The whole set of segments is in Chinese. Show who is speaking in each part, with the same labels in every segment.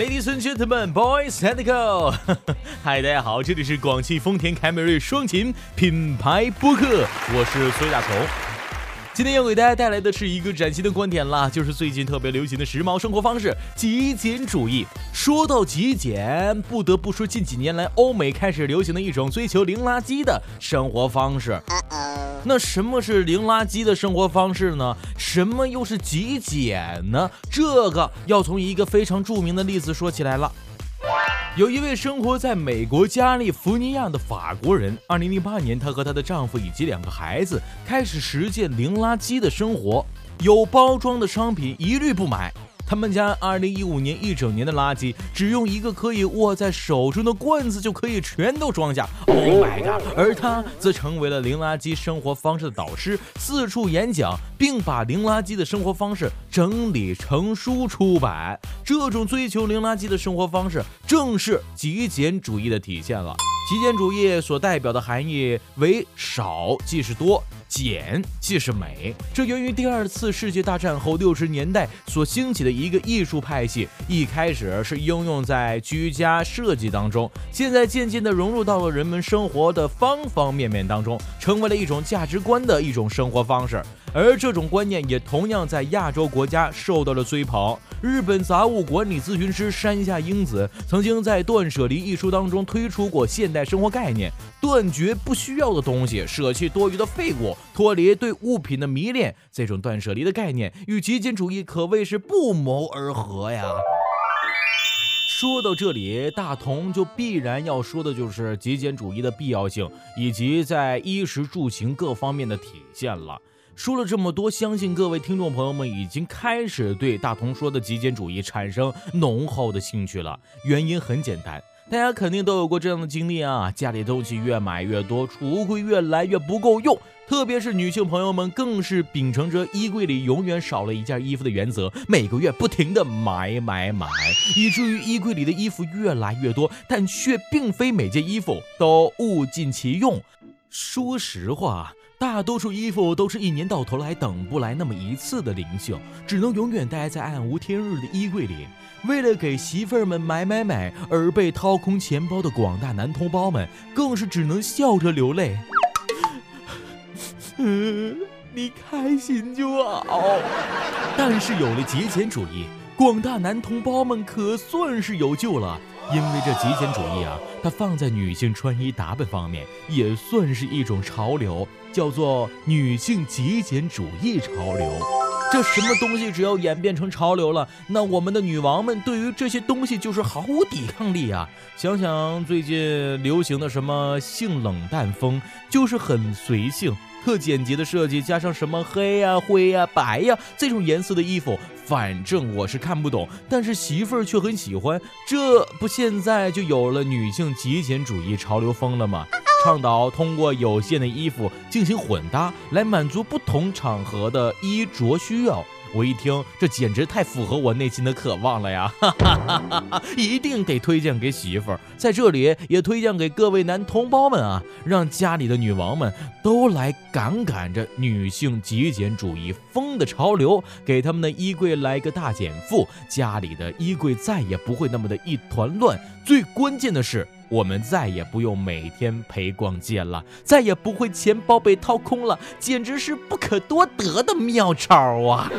Speaker 1: Ladies and gentlemen, boys and girls，嗨，大家好，这里是广汽丰田凯美瑞双擎品牌播客，我是崔大头。今天要给大家带来的是一个崭新的观点啦，就是最近特别流行的时髦生活方式——极简主义。说到极简，不得不说近几年来欧美开始流行的一种追求零垃圾的生活方式。那什么是零垃圾的生活方式呢？什么又是极简呢？这个要从一个非常著名的例子说起来了。有一位生活在美国加利福尼亚的法国人，二零零八年，她和她的丈夫以及两个孩子开始实践零垃圾的生活，有包装的商品一律不买。他们家2015年一整年的垃圾，只用一个可以握在手中的罐子就可以全都装下。Oh my god！而他则成为了零垃圾生活方式的导师，四处演讲，并把零垃圾的生活方式整理成书出版。这种追求零垃圾的生活方式，正是极简主义的体现了。极简主义所代表的含义为少即是多。简即是美，这源于第二次世界大战后六十年代所兴起的一个艺术派系。一开始是应用在居家设计当中，现在渐渐地融入到了人们生活的方方面面当中，成为了一种价值观的一种生活方式。而这种观念也同样在亚洲国家受到了追捧。日本杂物管理咨询师山下英子曾经在《断舍离》一书当中推出过现代生活概念：断绝不需要的东西，舍弃多余的废物，脱离对物品的迷恋。这种断舍离的概念与极简主义可谓是不谋而合呀。说到这里，大同就必然要说的就是极简主义的必要性，以及在衣食住行各方面的体现了。说了这么多，相信各位听众朋友们已经开始对大同说的极简主义产生浓厚的兴趣了。原因很简单，大家肯定都有过这样的经历啊，家里东西越买越多，储物柜越来越不够用。特别是女性朋友们，更是秉承着衣柜里永远少了一件衣服的原则，每个月不停的买买买，以至于衣柜里的衣服越来越多，但却并非每件衣服都物尽其用。说实话。大多数衣服都是一年到头来等不来那么一次的灵秀，只能永远待在暗无天日的衣柜里。为了给媳妇儿们买买买而被掏空钱包的广大男同胞们，更是只能笑着流泪。嗯，你开心就好。但是有了节俭主义，广大男同胞们可算是有救了。因为这极简主义啊，它放在女性穿衣打扮方面也算是一种潮流，叫做女性极简主义潮流。这什么东西只要演变成潮流了，那我们的女王们对于这些东西就是毫无抵抗力啊！想想最近流行的什么性冷淡风，就是很随性。特简洁的设计，加上什么黑呀、灰呀、白呀这种颜色的衣服，反正我是看不懂，但是媳妇儿却很喜欢。这不现在就有了女性极简主义潮流风了吗？倡导通过有限的衣服进行混搭，来满足不同场合的衣着需要。我一听，这简直太符合我内心的渴望了呀！哈哈哈哈哈，一定得推荐给媳妇儿，在这里也推荐给各位男同胞们啊，让家里的女王们都来赶赶着女性极简主义风的潮流，给他们的衣柜来个大减负，家里的衣柜再也不会那么的一团乱。最关键的是。我们再也不用每天陪逛街了，再也不会钱包被掏空了，简直是不可多得的妙招啊！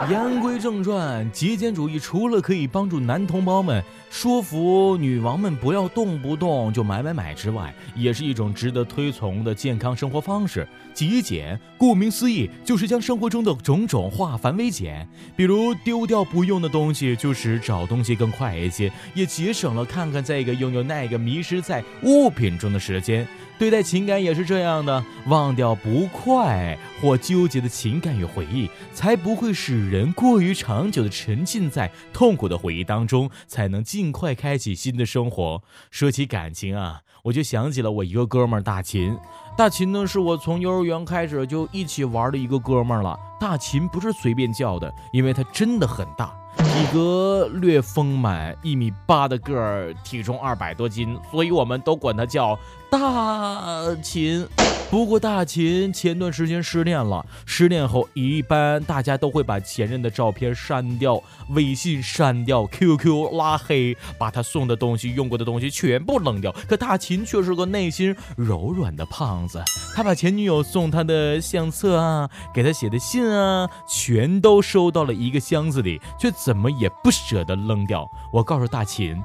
Speaker 1: 言归正传，极简主义除了可以帮助男同胞们说服女王们不要动不动就买买买之外，也是一种值得推崇的健康生活方式。极简，顾名思义，就是将生活中的种种化繁为简，比如丢掉不用的东西，就使找东西更快一些，也节省了看看这个拥有那个迷失在物品中的时间。对待情感也是这样的，忘掉不快或纠结的情感与回忆，才不会使人过于长久的沉浸在痛苦的回忆当中，才能尽快开启新的生活。说起感情啊，我就想起了我一个哥们儿大秦。大秦呢，是我从幼儿园开始就一起玩的一个哥们儿了。大秦不是随便叫的，因为他真的很大。体格略丰满，一米八的个儿，体重二百多斤，所以我们都管他叫大秦。不过大秦前段时间失恋了，失恋后一般大家都会把前任的照片删掉，微信删掉，QQ 拉黑，把他送的东西、用过的东西全部扔掉。可大秦却是个内心柔软的胖子，他把前女友送他的相册啊，给他写的信啊，全都收到了一个箱子里，却怎么也不舍得扔掉。我告诉大秦，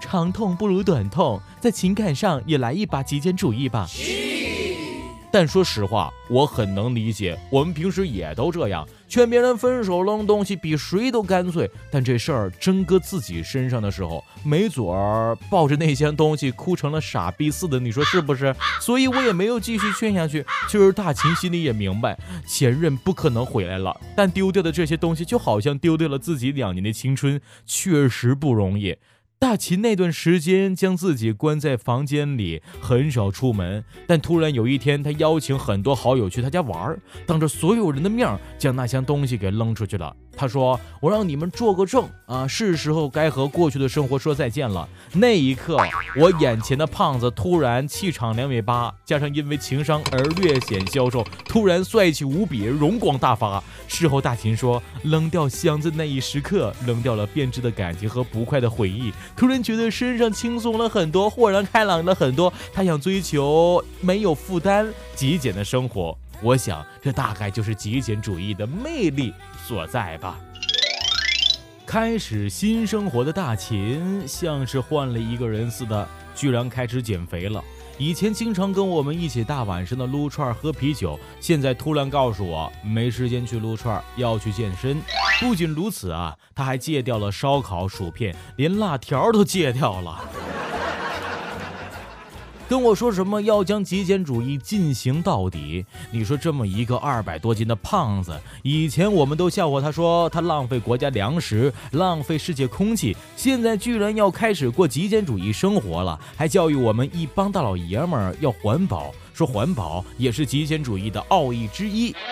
Speaker 1: 长痛不如短痛，在情感上也来一把极简主义吧。但说实话，我很能理解，我们平时也都这样，劝别人分手扔东西比谁都干脆。但这事儿真搁自己身上的时候，没准儿抱着那箱东西哭成了傻逼似的，你说是不是？所以我也没有继续劝下去。其实大秦心里也明白，前任不可能回来了，但丢掉的这些东西就好像丢掉了自己两年的青春，确实不容易。大秦那段时间将自己关在房间里，很少出门。但突然有一天，他邀请很多好友去他家玩，当着所有人的面将那箱东西给扔出去了。他说：“我让你们做个证啊，是时候该和过去的生活说再见了。”那一刻，我眼前的胖子突然气场两米八，加上因为情商而略显消瘦，突然帅气无比，容光大发。事后大秦说：“扔掉箱子那一时刻，扔掉了变质的感情和不快的回忆，突然觉得身上轻松了很多，豁然开朗了很多。他想追求没有负担、极简的生活。”我想，这大概就是极简主义的魅力所在吧。开始新生活的大秦，像是换了一个人似的，居然开始减肥了。以前经常跟我们一起大晚上的撸串喝啤酒，现在突然告诉我没时间去撸串，要去健身。不仅如此啊，他还戒掉了烧烤、薯片，连辣条都戒掉了。跟我说什么要将极简主义进行到底？你说这么一个二百多斤的胖子，以前我们都笑话他说他浪费国家粮食，浪费世界空气，现在居然要开始过极简主义生活了，还教育我们一帮大老爷们儿要环保，说环保也是极简主义的奥义之一。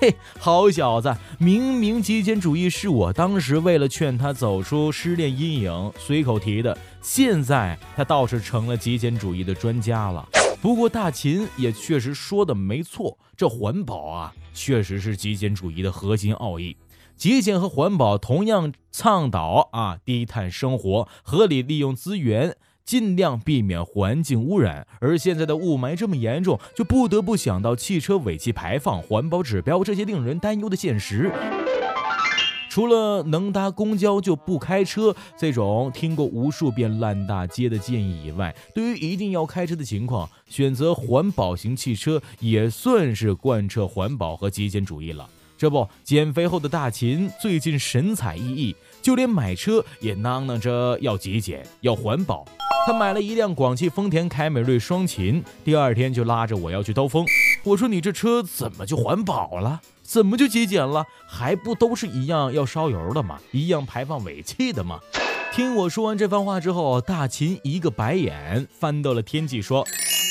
Speaker 1: 嘿，好小子，明明极简主义是我当时为了劝他走出失恋阴影随口提的，现在他倒是成了极简主义的专家了。不过大秦也确实说的没错，这环保啊，确实是极简主义的核心奥义。极简和环保同样倡导啊低碳生活，合理利用资源。尽量避免环境污染，而现在的雾霾这么严重，就不得不想到汽车尾气排放、环保指标这些令人担忧的现实。除了能搭公交就不开车这种听过无数遍烂大街的建议以外，对于一定要开车的情况，选择环保型汽车也算是贯彻环保和极简主义了。这不，减肥后的大秦最近神采奕奕，就连买车也囔囔着要极简、要环保。他买了一辆广汽丰田凯美瑞双擎，第二天就拉着我要去兜风。我说：“你这车怎么就环保了？怎么就节俭了？还不都是一样要烧油的吗？一样排放尾气的吗？”听我说完这番话之后，大秦一个白眼翻到了天际，说：“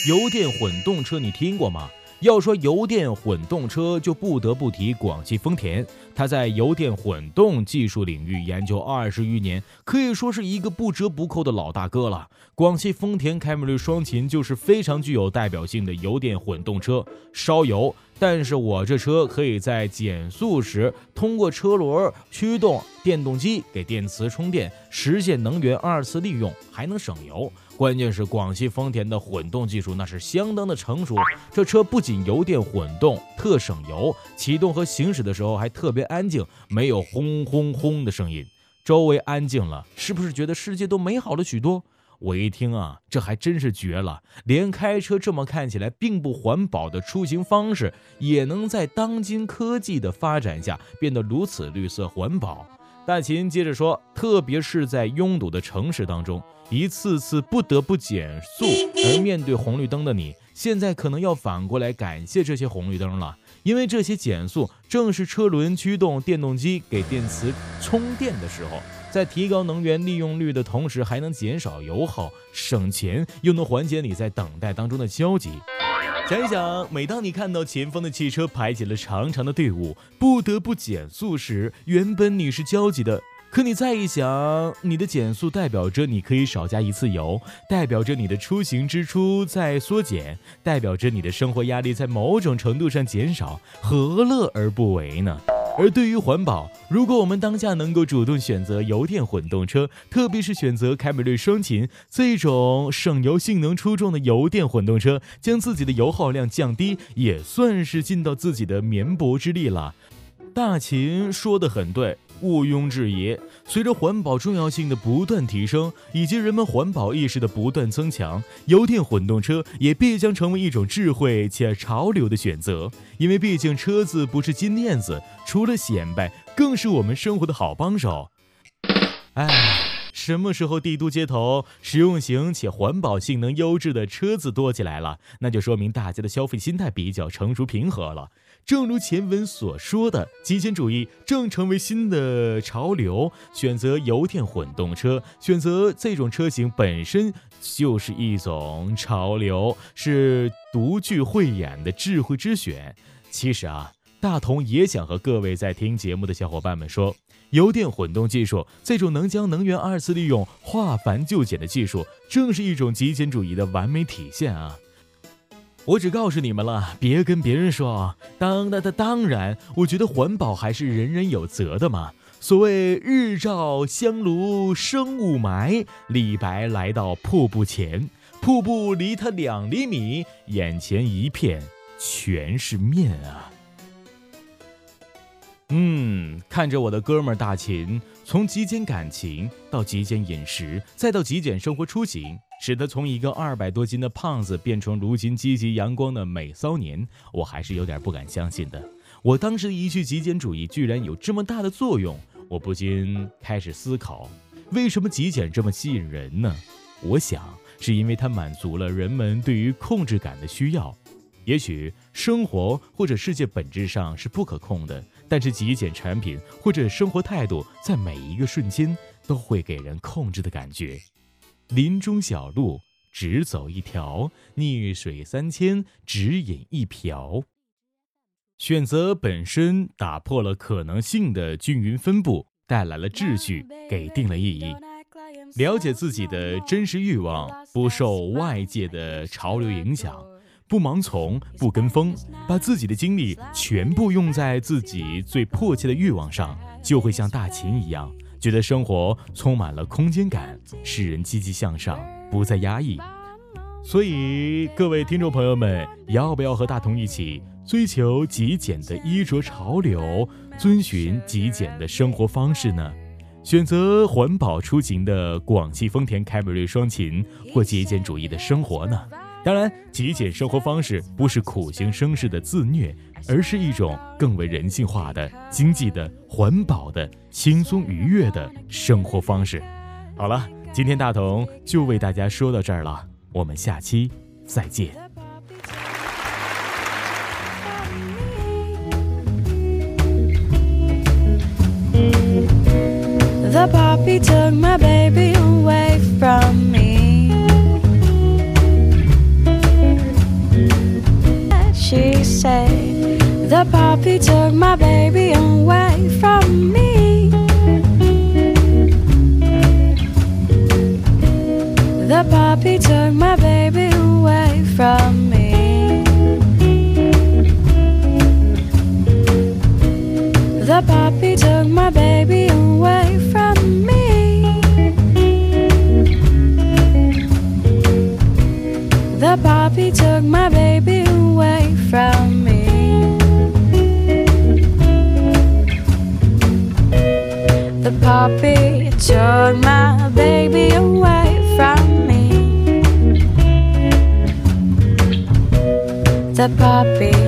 Speaker 1: 油电混动车你听过吗？”要说油电混动车，就不得不提广汽丰田。他在油电混动技术领域研究二十余年，可以说是一个不折不扣的老大哥了。广汽丰田凯美瑞双擎就是非常具有代表性的油电混动车，烧油。但是我这车可以在减速时通过车轮驱动电动机给电池充电，实现能源二次利用，还能省油。关键是广汽丰田的混动技术那是相当的成熟，这车不仅油电混动特省油，启动和行驶的时候还特别安静，没有轰轰轰的声音。周围安静了，是不是觉得世界都美好了许多？我一听啊，这还真是绝了！连开车这么看起来并不环保的出行方式，也能在当今科技的发展下变得如此绿色环保。大秦接着说，特别是在拥堵的城市当中，一次次不得不减速而面对红绿灯的你，现在可能要反过来感谢这些红绿灯了，因为这些减速正是车轮驱动电动机给电池充电的时候。在提高能源利用率的同时，还能减少油耗、省钱，又能缓解你在等待当中的焦急。想一想，每当你看到前方的汽车排起了长长的队伍，不得不减速时，原本你是焦急的，可你再一想，你的减速代表着你可以少加一次油，代表着你的出行支出在缩减，代表着你的生活压力在某种程度上减少，何乐而不为呢？而对于环保，如果我们当下能够主动选择油电混动车，特别是选择凯美瑞双擎这种省油、性能出众的油电混动车，将自己的油耗量降低，也算是尽到自己的绵薄之力了。大秦说的很对。毋庸置疑，随着环保重要性的不断提升，以及人们环保意识的不断增强，油电混动车也必将成为一种智慧且潮流的选择。因为毕竟车子不是金链子，除了显摆，更是我们生活的好帮手。哎。什么时候帝都街头实用型且环保性能优质的车子多起来了，那就说明大家的消费心态比较成熟平和了。正如前文所说的，极简主义正成为新的潮流，选择油电混动车，选择这种车型本身就是一种潮流，是独具慧眼的智慧之选。其实啊，大同也想和各位在听节目的小伙伴们说。油电混动技术，这种能将能源二次利用、化繁就简的技术，正是一种极简主义的完美体现啊！我只告诉你们了，别跟别人说。当当当，当然，我觉得环保还是人人有责的嘛。所谓日照香炉生雾霾，李白来到瀑布前，瀑布离他两厘米，眼前一片全是面啊！嗯，看着我的哥们儿大秦，从极简感情到极简饮食，再到极简生活出行，使得从一个二百多斤的胖子变成如今积极阳光的美骚年，我还是有点不敢相信的。我当时的一句极简主义居然有这么大的作用，我不禁开始思考，为什么极简这么吸引人呢？我想是因为它满足了人们对于控制感的需要。也许生活或者世界本质上是不可控的。但是极简产品或者生活态度，在每一个瞬间都会给人控制的感觉。林中小路，只走一条；逆水三千，只饮一瓢。选择本身打破了可能性的均匀分布，带来了秩序，给定了意义。了解自己的真实欲望，不受外界的潮流影响。不盲从，不跟风，把自己的精力全部用在自己最迫切的欲望上，就会像大秦一样，觉得生活充满了空间感，使人积极向上，不再压抑。所以，各位听众朋友们，要不要和大同一起追求极简的衣着潮流，遵循极简的生活方式呢？选择环保出行的广汽丰田凯美瑞双擎，或极简主义的生活呢？当然，极简生活方式不是苦行僧式的自虐，而是一种更为人性化的、经济的、环保的、轻松愉悦的生活方式。好了，今天大同就为大家说到这儿了，我们下期再见。The puppy took my baby away from puppy took my baby away from me. The puppy took my baby away from me. The puppy took my baby away from me. The puppy took my baby away from me. Took my baby away from me. The puppy